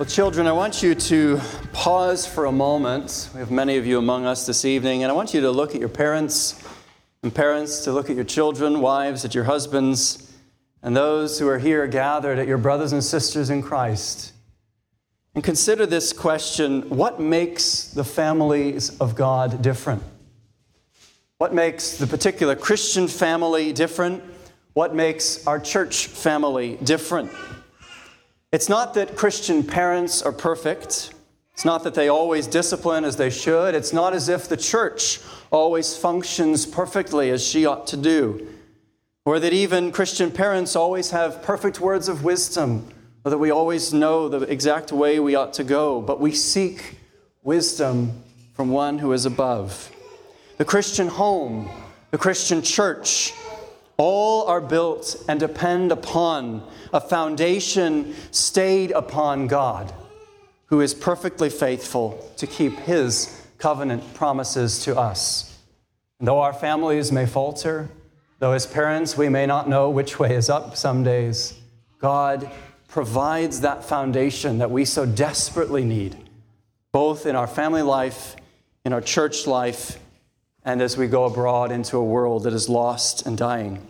Well, children, I want you to pause for a moment. We have many of you among us this evening, and I want you to look at your parents, and parents to look at your children, wives at your husbands, and those who are here gathered at your brothers and sisters in Christ. And consider this question what makes the families of God different? What makes the particular Christian family different? What makes our church family different? It's not that Christian parents are perfect. It's not that they always discipline as they should. It's not as if the church always functions perfectly as she ought to do. Or that even Christian parents always have perfect words of wisdom, or that we always know the exact way we ought to go. But we seek wisdom from one who is above. The Christian home, the Christian church, all are built and depend upon a foundation stayed upon God, who is perfectly faithful to keep his covenant promises to us. And though our families may falter, though as parents we may not know which way is up some days, God provides that foundation that we so desperately need, both in our family life, in our church life, and as we go abroad into a world that is lost and dying.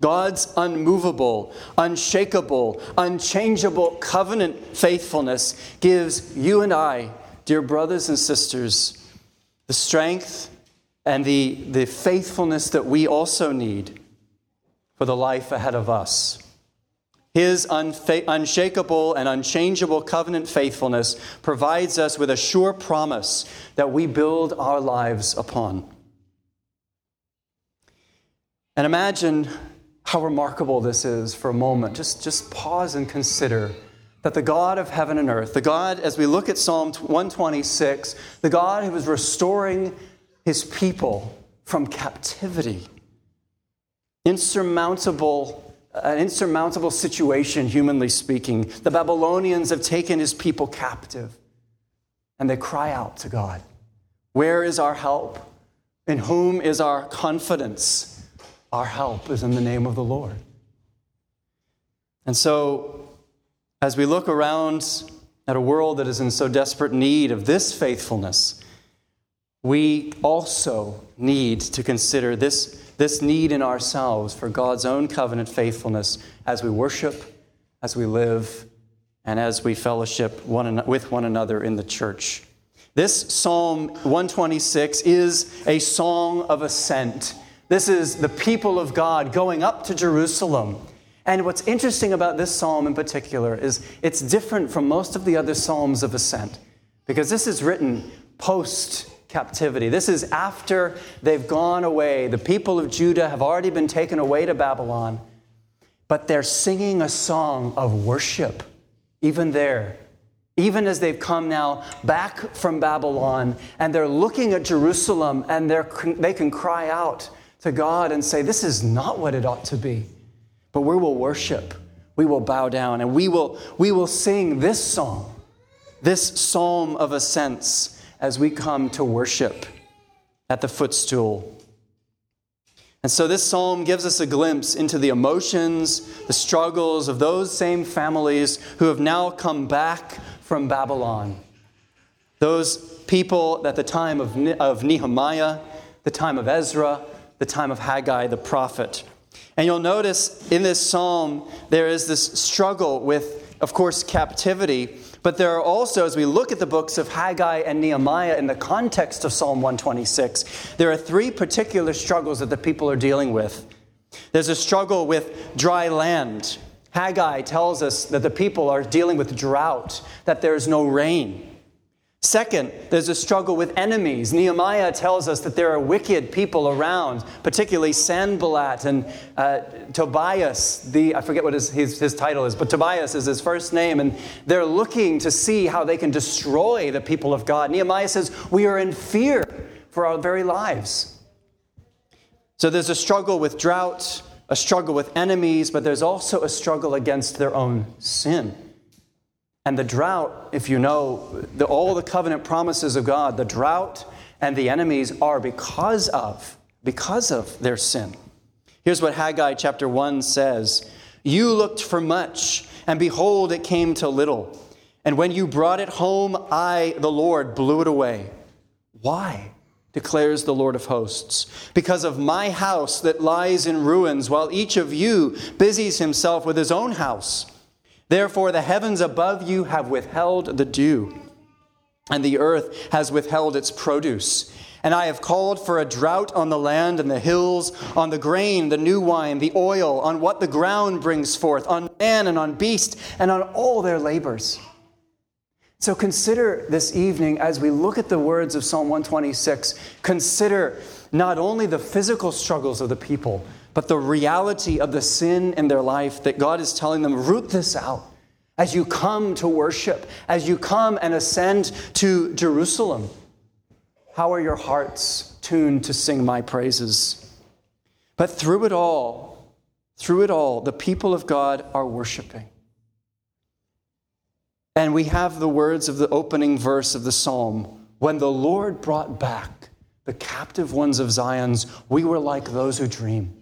God's unmovable, unshakable, unchangeable covenant faithfulness gives you and I, dear brothers and sisters, the strength and the, the faithfulness that we also need for the life ahead of us. His unfa- unshakable and unchangeable covenant faithfulness provides us with a sure promise that we build our lives upon. And imagine how remarkable this is for a moment. Just, just pause and consider that the God of heaven and earth, the God, as we look at Psalm 126, the God who is restoring his people from captivity, insurmountable, an insurmountable situation, humanly speaking. The Babylonians have taken his people captive, and they cry out to God, Where is our help? In whom is our confidence? Our help is in the name of the Lord. And so, as we look around at a world that is in so desperate need of this faithfulness, we also need to consider this, this need in ourselves for God's own covenant faithfulness as we worship, as we live, and as we fellowship one, with one another in the church. This Psalm 126 is a song of ascent this is the people of God going up to Jerusalem. And what's interesting about this psalm in particular is it's different from most of the other psalms of ascent because this is written post captivity. This is after they've gone away. The people of Judah have already been taken away to Babylon, but they're singing a song of worship, even there. Even as they've come now back from Babylon and they're looking at Jerusalem and they can cry out to God and say, This is not what it ought to be. But we will worship, we will bow down, and we will, we will sing this song, this psalm of ascents as we come to worship at the footstool. And so this psalm gives us a glimpse into the emotions, the struggles of those same families who have now come back from Babylon. Those people at the time of, of Nehemiah, the time of Ezra, the time of Haggai the prophet. And you'll notice in this psalm, there is this struggle with, of course, captivity. But there are also, as we look at the books of Haggai and Nehemiah in the context of Psalm 126, there are three particular struggles that the people are dealing with. There's a struggle with dry land. Haggai tells us that the people are dealing with drought, that there is no rain. Second, there's a struggle with enemies. Nehemiah tells us that there are wicked people around, particularly Sanballat and uh, Tobias. The, I forget what his, his, his title is, but Tobias is his first name, and they're looking to see how they can destroy the people of God. Nehemiah says, We are in fear for our very lives. So there's a struggle with drought, a struggle with enemies, but there's also a struggle against their own sin. And the drought, if you know the, all the covenant promises of God, the drought and the enemies are because of because of their sin. Here's what Haggai chapter 1 says You looked for much, and behold, it came to little. And when you brought it home, I, the Lord, blew it away. Why? declares the Lord of hosts, because of my house that lies in ruins, while each of you busies himself with his own house. Therefore, the heavens above you have withheld the dew, and the earth has withheld its produce. And I have called for a drought on the land and the hills, on the grain, the new wine, the oil, on what the ground brings forth, on man and on beast, and on all their labors. So consider this evening as we look at the words of Psalm 126, consider not only the physical struggles of the people, but the reality of the sin in their life that God is telling them, root this out. As you come to worship, as you come and ascend to Jerusalem, how are your hearts tuned to sing my praises? But through it all, through it all, the people of God are worshiping. And we have the words of the opening verse of the psalm When the Lord brought back the captive ones of Zion's, we were like those who dream.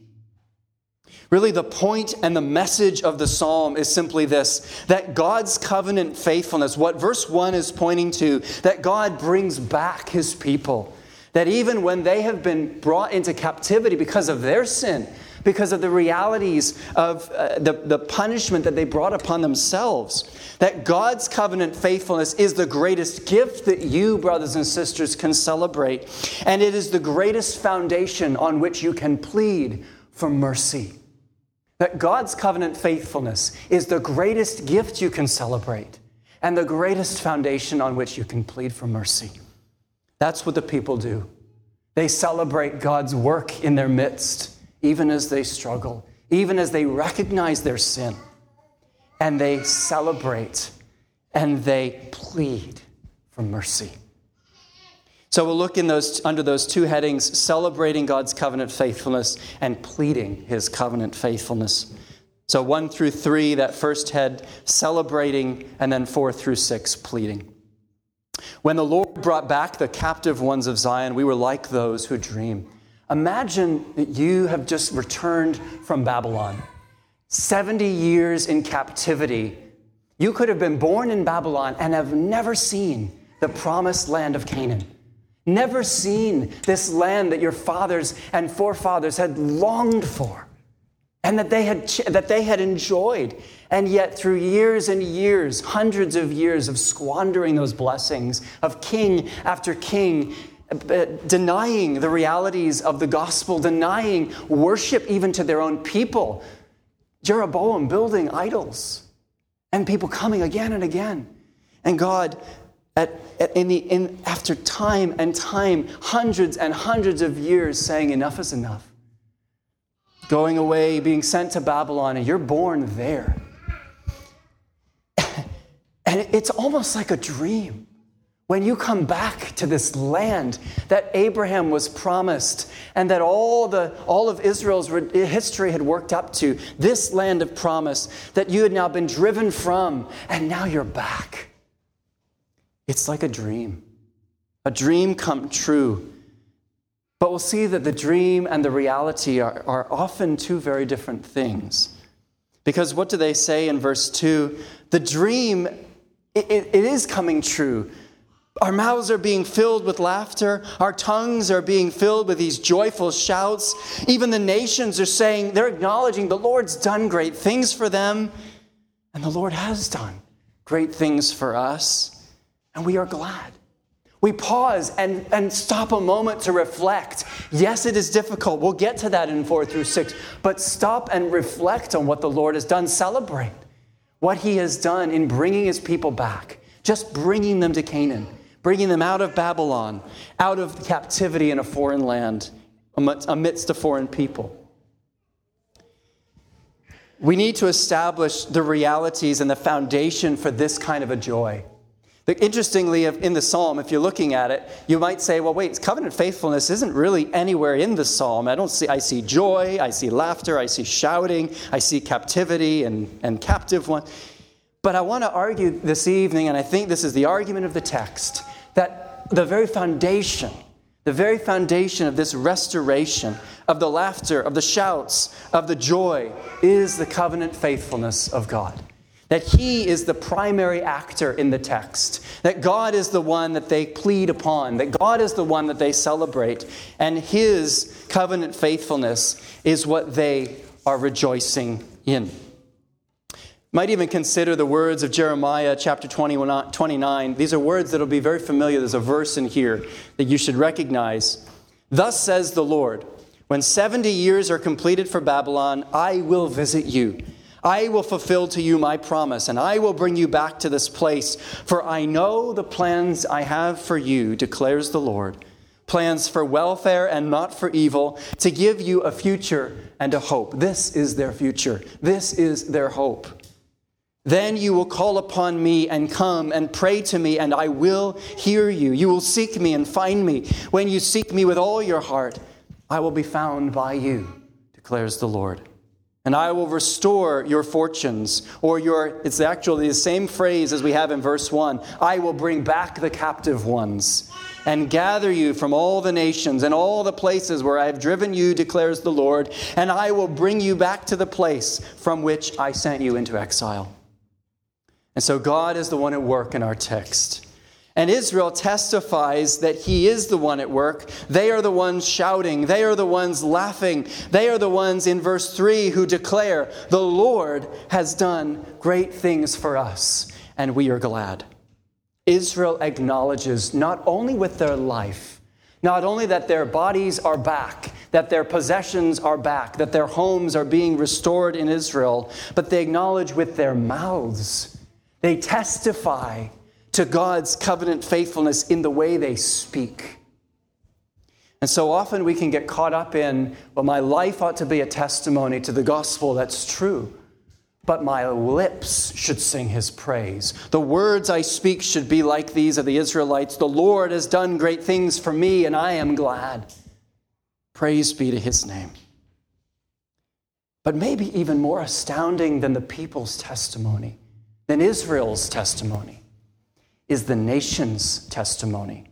Really, the point and the message of the psalm is simply this that God's covenant faithfulness, what verse 1 is pointing to, that God brings back his people. That even when they have been brought into captivity because of their sin, because of the realities of uh, the, the punishment that they brought upon themselves, that God's covenant faithfulness is the greatest gift that you, brothers and sisters, can celebrate. And it is the greatest foundation on which you can plead for mercy. That God's covenant faithfulness is the greatest gift you can celebrate and the greatest foundation on which you can plead for mercy. That's what the people do. They celebrate God's work in their midst, even as they struggle, even as they recognize their sin, and they celebrate and they plead for mercy. So we'll look in those, under those two headings celebrating God's covenant faithfulness and pleading his covenant faithfulness. So 1 through 3, that first head, celebrating, and then 4 through 6, pleading. When the Lord brought back the captive ones of Zion, we were like those who dream. Imagine that you have just returned from Babylon. 70 years in captivity. You could have been born in Babylon and have never seen the promised land of Canaan never seen this land that your fathers and forefathers had longed for and that they had, that they had enjoyed. And yet, through years and years, hundreds of years of squandering those blessings, of king after king, uh, denying the realities of the gospel, denying worship even to their own people, Jeroboam building idols, and people coming again and again. And God at, at, in the, in, after time and time, hundreds and hundreds of years saying, Enough is enough. Going away, being sent to Babylon, and you're born there. and it's almost like a dream. When you come back to this land that Abraham was promised and that all, the, all of Israel's history had worked up to, this land of promise that you had now been driven from, and now you're back. It's like a dream, a dream come true. But we'll see that the dream and the reality are, are often two very different things. Because what do they say in verse 2? The dream, it, it, it is coming true. Our mouths are being filled with laughter. Our tongues are being filled with these joyful shouts. Even the nations are saying, they're acknowledging the Lord's done great things for them, and the Lord has done great things for us and we are glad. We pause and, and stop a moment to reflect. Yes, it is difficult. We'll get to that in four through six, but stop and reflect on what the Lord has done. Celebrate what He has done in bringing His people back, just bringing them to Canaan, bringing them out of Babylon, out of captivity in a foreign land, amidst a foreign people. We need to establish the realities and the foundation for this kind of a joy. Interestingly, in the psalm, if you're looking at it, you might say, well, wait, covenant faithfulness isn't really anywhere in the psalm. I don't see, I see joy, I see laughter, I see shouting, I see captivity and, and captive one. But I want to argue this evening, and I think this is the argument of the text, that the very foundation, the very foundation of this restoration, of the laughter, of the shouts, of the joy, is the covenant faithfulness of God. That He is the primary actor in the text, that God is the one that they plead upon, that God is the one that they celebrate, and His covenant faithfulness is what they are rejoicing in. Might even consider the words of Jeremiah chapter 29. These are words that will be very familiar. There's a verse in here that you should recognize. Thus says the Lord, when 70 years are completed for Babylon, I will visit you. I will fulfill to you my promise, and I will bring you back to this place. For I know the plans I have for you, declares the Lord plans for welfare and not for evil, to give you a future and a hope. This is their future. This is their hope. Then you will call upon me and come and pray to me, and I will hear you. You will seek me and find me. When you seek me with all your heart, I will be found by you, declares the Lord. And I will restore your fortunes, or your, it's actually the same phrase as we have in verse 1 I will bring back the captive ones and gather you from all the nations and all the places where I have driven you, declares the Lord, and I will bring you back to the place from which I sent you into exile. And so God is the one at work in our text. And Israel testifies that he is the one at work. They are the ones shouting. They are the ones laughing. They are the ones in verse 3 who declare, The Lord has done great things for us, and we are glad. Israel acknowledges not only with their life, not only that their bodies are back, that their possessions are back, that their homes are being restored in Israel, but they acknowledge with their mouths they testify to God's covenant faithfulness in the way they speak. And so often we can get caught up in, well, my life ought to be a testimony to the gospel. That's true. But my lips should sing his praise. The words I speak should be like these of the Israelites The Lord has done great things for me, and I am glad. Praise be to his name. But maybe even more astounding than the people's testimony than Israel's testimony is the nation's testimony.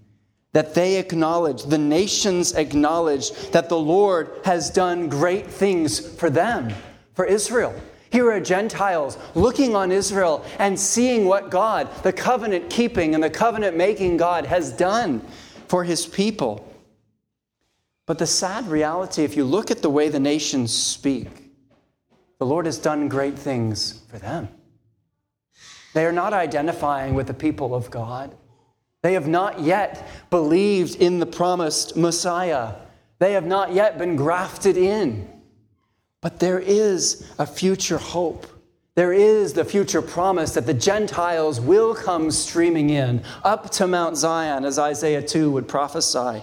That they acknowledge, the nations acknowledge that the Lord has done great things for them, for Israel. Here are Gentiles looking on Israel and seeing what God, the covenant keeping and the covenant making God, has done for his people. But the sad reality, if you look at the way the nations speak, the Lord has done great things for them. They are not identifying with the people of God. They have not yet believed in the promised Messiah. They have not yet been grafted in. But there is a future hope. There is the future promise that the Gentiles will come streaming in up to Mount Zion, as Isaiah 2 would prophesy.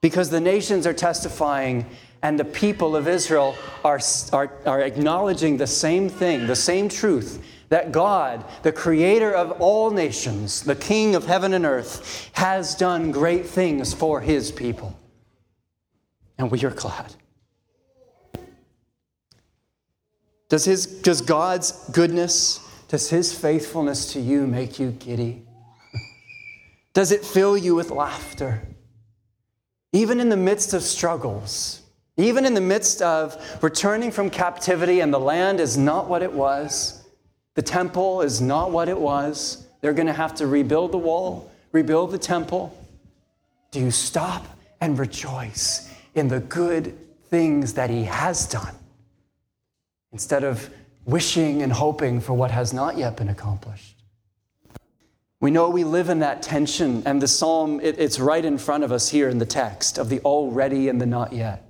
Because the nations are testifying and the people of Israel are, are, are acknowledging the same thing, the same truth that God, the creator of all nations, the king of heaven and earth, has done great things for his people. And we are glad. Does, his, does God's goodness, does his faithfulness to you make you giddy? Does it fill you with laughter? Even in the midst of struggles, even in the midst of returning from captivity and the land is not what it was, the temple is not what it was. They're going to have to rebuild the wall, rebuild the temple. Do you stop and rejoice in the good things that He has done instead of wishing and hoping for what has not yet been accomplished? We know we live in that tension, and the psalm, it, it's right in front of us here in the text of the already and the not yet.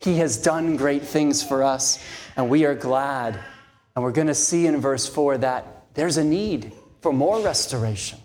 He has done great things for us, and we are glad and we're going to see in verse 4 that there's a need for more restoration.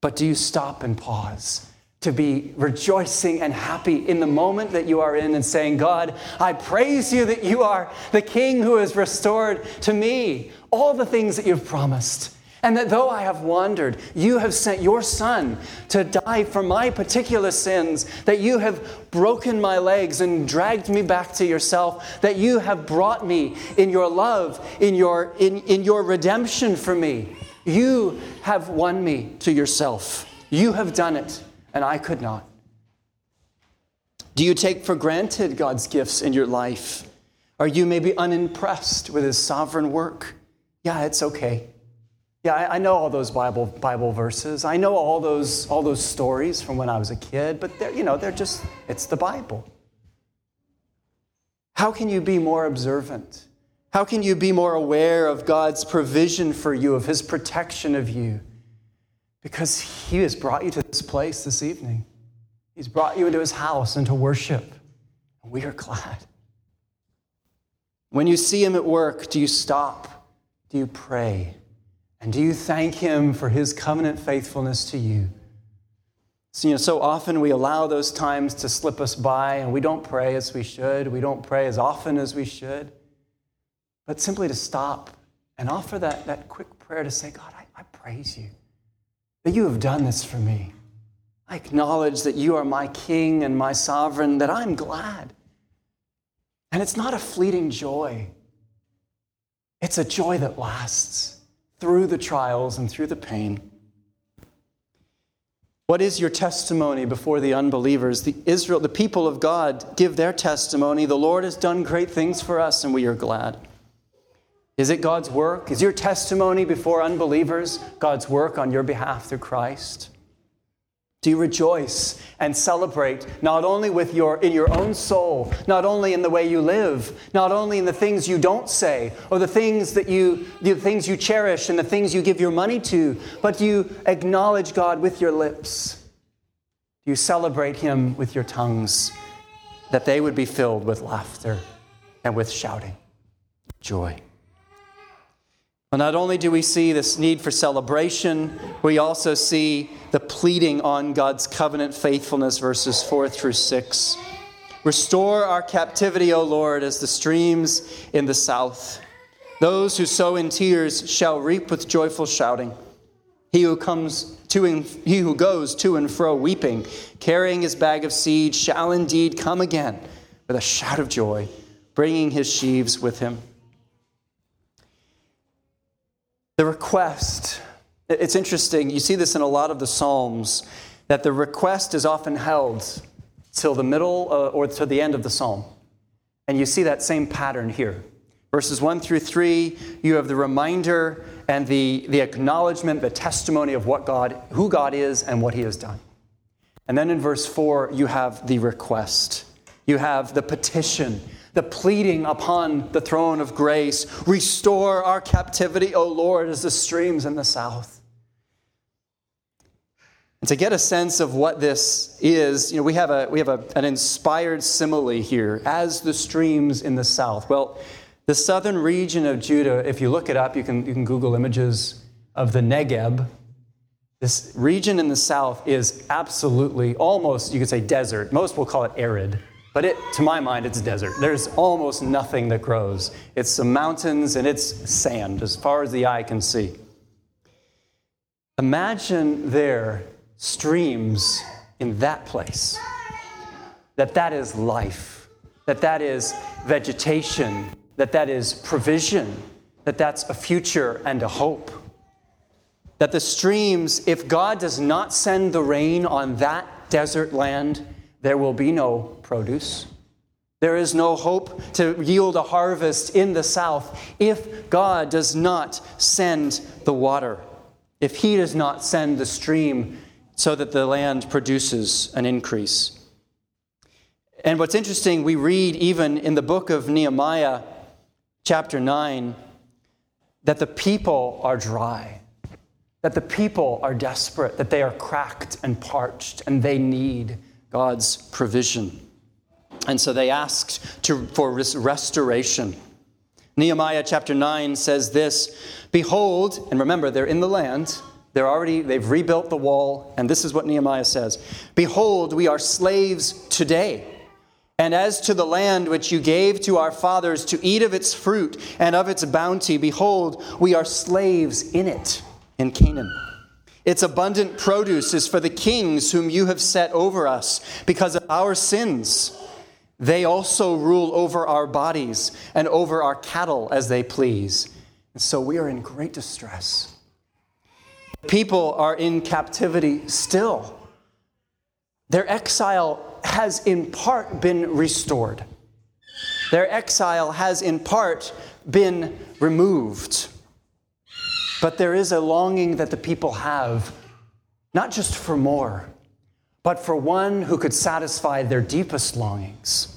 But do you stop and pause? to be rejoicing and happy in the moment that you are in and saying, God, I praise you that you are the King who has restored to me all the things that you've promised. And that though I have wandered, you have sent your Son to die for my particular sins, that you have broken my legs and dragged me back to yourself, that you have brought me in your love, in your, in, in your redemption for me. You have won me to yourself. You have done it and I could not? Do you take for granted God's gifts in your life? Are you maybe unimpressed with his sovereign work? Yeah, it's okay. Yeah, I, I, know all those Bible, Bible verses. I know all those, all those stories from when I was a kid, but they're, you know, they're just, it's the Bible. How can you be more observant? How can you be more aware of God's provision for you, of his protection of you? Because He has brought you to this place this evening. He's brought you into His house and to worship. And we are glad. When you see Him at work, do you stop? Do you pray? And do you thank Him for His covenant faithfulness to you? So, you know, so often we allow those times to slip us by and we don't pray as we should. We don't pray as often as we should. But simply to stop and offer that, that quick prayer to say, God, I, I praise you that you have done this for me. I acknowledge that you are my king and my sovereign, that I'm glad. And it's not a fleeting joy, it's a joy that lasts through the trials and through the pain. What is your testimony before the unbelievers? The Israel, the people of God give their testimony. The Lord has done great things for us and we are glad. Is it God's work? Is your testimony before unbelievers God's work on your behalf through Christ? Do you rejoice and celebrate not only with your in your own soul, not only in the way you live, not only in the things you don't say or the things that you the things you cherish and the things you give your money to, but do you acknowledge God with your lips? Do you celebrate him with your tongues that they would be filled with laughter and with shouting? Joy. Well, not only do we see this need for celebration, we also see the pleading on God's covenant faithfulness, verses 4 through 6. Restore our captivity, O Lord, as the streams in the south. Those who sow in tears shall reap with joyful shouting. He who comes to and, he who goes to and fro weeping, carrying his bag of seed, shall indeed come again with a shout of joy, bringing his sheaves with him. The request, it's interesting, you see this in a lot of the Psalms, that the request is often held till the middle uh, or to the end of the psalm. And you see that same pattern here. Verses 1 through 3, you have the reminder and the, the acknowledgement, the testimony of what God, who God is and what he has done. And then in verse 4, you have the request. You have the petition the pleading upon the throne of grace Restore our captivity, O Lord, as the streams in the south. And to get a sense of what this is, you know, we have, a, we have a, an inspired simile here, as the streams in the south. Well, the southern region of Judah, if you look it up, you can, you can Google images of the Negeb. This region in the south is absolutely, almost, you could say desert. Most will call it arid. But it, to my mind, it's desert. There's almost nothing that grows. It's some mountains and it's sand as far as the eye can see. Imagine there streams in that place. That that is life. That that is vegetation. That that is provision. That that's a future and a hope. That the streams, if God does not send the rain on that desert land, there will be no produce. There is no hope to yield a harvest in the south if God does not send the water, if He does not send the stream so that the land produces an increase. And what's interesting, we read even in the book of Nehemiah, chapter 9, that the people are dry, that the people are desperate, that they are cracked and parched, and they need God's provision. And so they asked to, for restoration. Nehemiah chapter 9 says this Behold, and remember, they're in the land, They're already, they've rebuilt the wall, and this is what Nehemiah says Behold, we are slaves today. And as to the land which you gave to our fathers to eat of its fruit and of its bounty, behold, we are slaves in it, in Canaan. Its abundant produce is for the kings whom you have set over us because of our sins. They also rule over our bodies and over our cattle as they please. And so we are in great distress. People are in captivity still. Their exile has in part been restored. Their exile has in part been removed. But there is a longing that the people have, not just for more, but for one who could satisfy their deepest longings.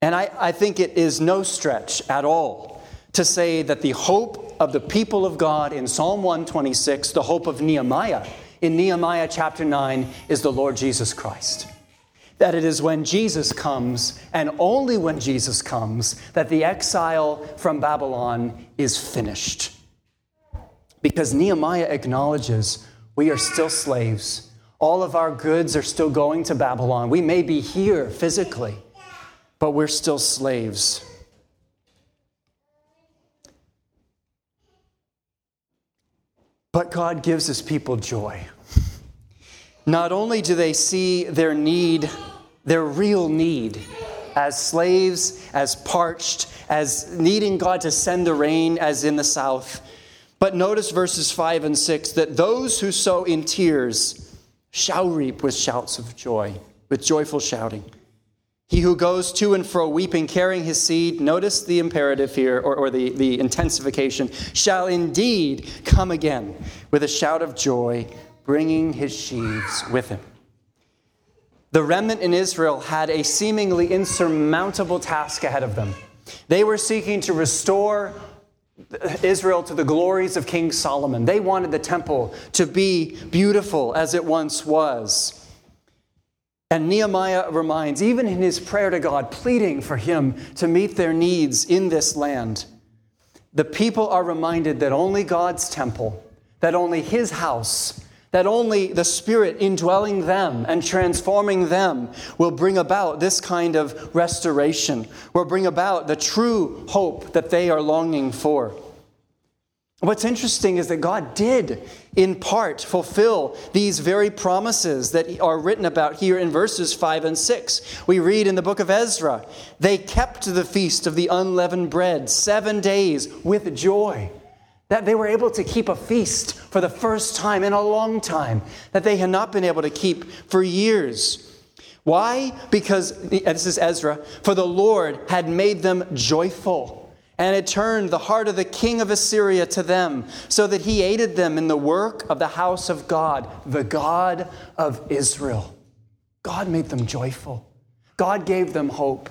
And I, I think it is no stretch at all to say that the hope of the people of God in Psalm 126, the hope of Nehemiah in Nehemiah chapter 9, is the Lord Jesus Christ. That it is when Jesus comes, and only when Jesus comes, that the exile from Babylon is finished. Because Nehemiah acknowledges we are still slaves. All of our goods are still going to Babylon. We may be here physically, but we're still slaves. But God gives his people joy. Not only do they see their need, their real need, as slaves, as parched, as needing God to send the rain, as in the south, but notice verses 5 and 6 that those who sow in tears shall reap with shouts of joy, with joyful shouting. He who goes to and fro weeping, carrying his seed, notice the imperative here, or, or the, the intensification, shall indeed come again with a shout of joy, bringing his sheaves with him. The remnant in Israel had a seemingly insurmountable task ahead of them. They were seeking to restore Israel to the glories of King Solomon. They wanted the temple to be beautiful as it once was. And Nehemiah reminds, even in his prayer to God, pleading for him to meet their needs in this land, the people are reminded that only God's temple, that only his house, that only the Spirit indwelling them and transforming them will bring about this kind of restoration, will bring about the true hope that they are longing for. What's interesting is that God did, in part, fulfill these very promises that are written about here in verses 5 and 6. We read in the book of Ezra, they kept the feast of the unleavened bread seven days with joy. That they were able to keep a feast for the first time in a long time that they had not been able to keep for years. Why? Because, this is Ezra, for the Lord had made them joyful and it turned the heart of the king of Assyria to them, so that he aided them in the work of the house of God, the God of Israel. God made them joyful. God gave them hope.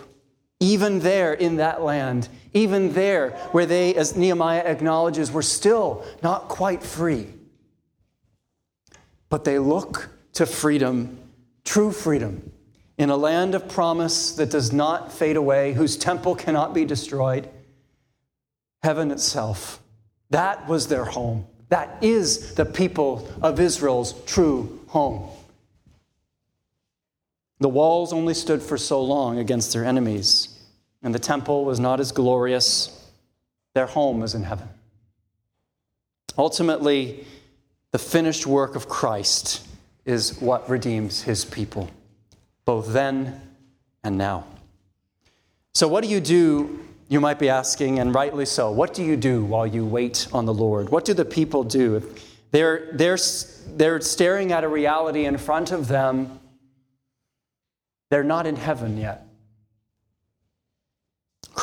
Even there in that land, even there where they, as Nehemiah acknowledges, were still not quite free. But they look to freedom, true freedom, in a land of promise that does not fade away, whose temple cannot be destroyed heaven itself. That was their home. That is the people of Israel's true home. The walls only stood for so long against their enemies, and the temple was not as glorious. Their home is in heaven. Ultimately, the finished work of Christ is what redeems his people, both then and now. So, what do you do you might be asking, and rightly so, what do you do while you wait on the Lord? What do the people do? They're, they're, they're staring at a reality in front of them. They're not in heaven yet.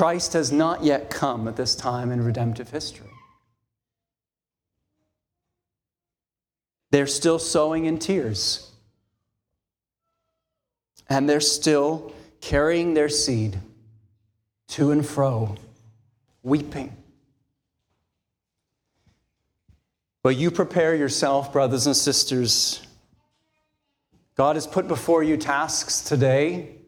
Christ has not yet come at this time in redemptive history. They're still sowing in tears. And they're still carrying their seed to and fro, weeping. But you prepare yourself, brothers and sisters. God has put before you tasks today.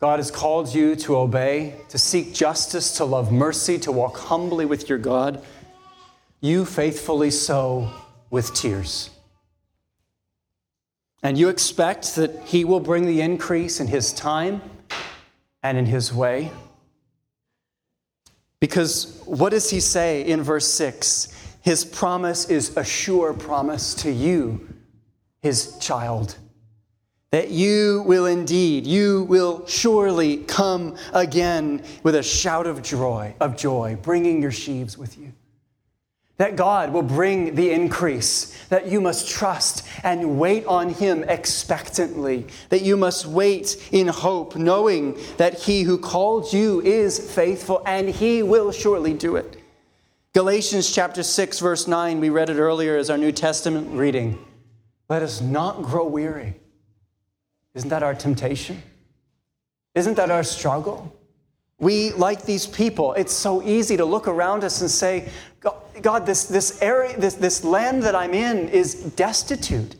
God has called you to obey, to seek justice, to love mercy, to walk humbly with your God. you faithfully sow with tears. And you expect that He will bring the increase in His time and in His way. Because what does He say in verse 6? His promise is a sure promise to you, His child. That you will indeed, you will surely come again with a shout of joy, of joy, bringing your sheaves with you that God will bring the increase, that you must trust and wait on Him expectantly, that you must wait in hope, knowing that He who called you is faithful and He will surely do it. Galatians chapter 6, verse 9, we read it earlier as our New Testament reading. Let us not grow weary. Isn't that our temptation? Isn't that our struggle? We, like these people, it's so easy to look around us and say, God, this, this area, this, this land that I'm in is destitute.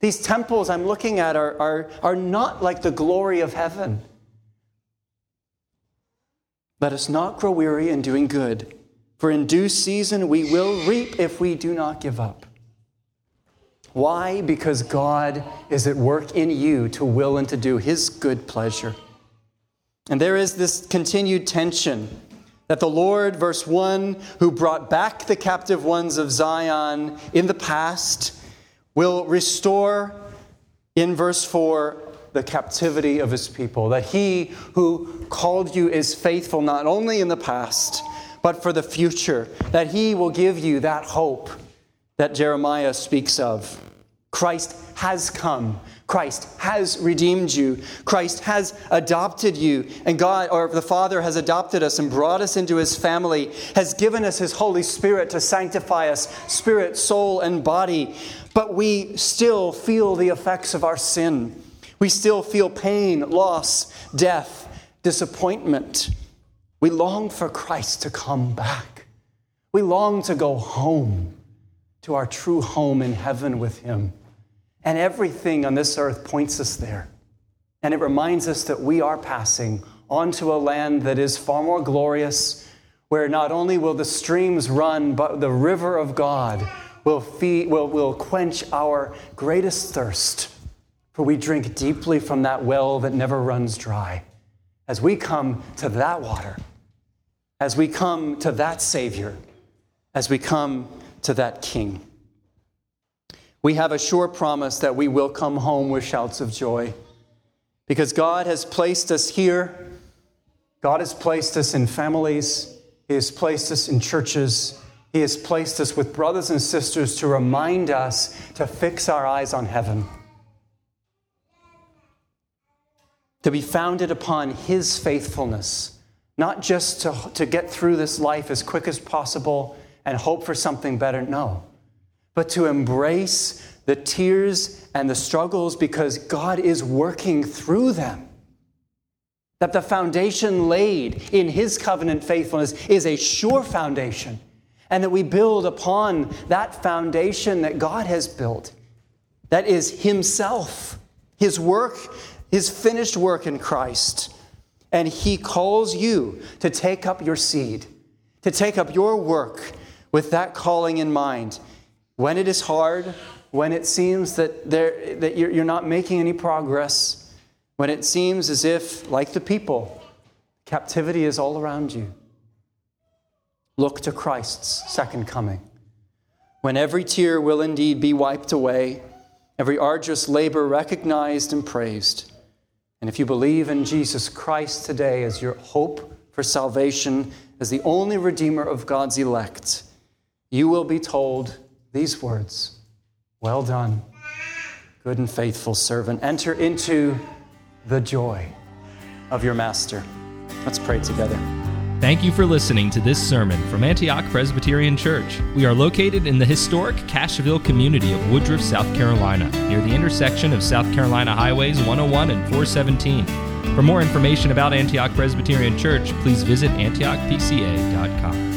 These temples I'm looking at are, are, are not like the glory of heaven. Let us not grow weary in doing good, for in due season we will reap if we do not give up. Why? Because God is at work in you to will and to do His good pleasure. And there is this continued tension that the Lord, verse 1, who brought back the captive ones of Zion in the past, will restore in verse 4 the captivity of his people. That he who called you is faithful not only in the past, but for the future. That he will give you that hope that Jeremiah speaks of. Christ has come Christ has redeemed you. Christ has adopted you. And God, or the Father, has adopted us and brought us into his family, has given us his Holy Spirit to sanctify us, spirit, soul, and body. But we still feel the effects of our sin. We still feel pain, loss, death, disappointment. We long for Christ to come back. We long to go home to our true home in heaven with him. And everything on this earth points us there. And it reminds us that we are passing onto a land that is far more glorious, where not only will the streams run, but the river of God will, feed, will, will quench our greatest thirst. For we drink deeply from that well that never runs dry. As we come to that water, as we come to that Savior, as we come to that King we have a sure promise that we will come home with shouts of joy. Because God has placed us here, God has placed us in families, He has placed us in churches, He has placed us with brothers and sisters to remind us to fix our eyes on heaven. To be founded upon His faithfulness, not just to, to get through this life as quick as possible and hope for something better. No but to embrace the tears and the struggles because God is working through them. That the foundation laid in His covenant faithfulness is a sure foundation, and that we build upon that foundation that God has built. That is Himself, His work, His finished work in Christ. And He calls you to take up your seed, to take up your work with that calling in mind when it is hard, when it seems that, there, that you're, you're not making any progress, when it seems as if, like the people, captivity is all around you, look to Christ's second coming. When every tear will indeed be wiped away, every arduous labor recognized and praised. And if you believe in Jesus Christ today as your hope for salvation, as the only Redeemer of God's elect, you will be told these words Well done, good and faithful servant. Enter into the joy of your master. Let's pray together. Thank you for listening to this sermon from Antioch Presbyterian Church. We are located in the historic Cashville community of Woodruff, South Carolina, near the intersection of South Carolina Highways 101 and 417. For more information about Antioch Presbyterian Church, please visit antiochpca.com.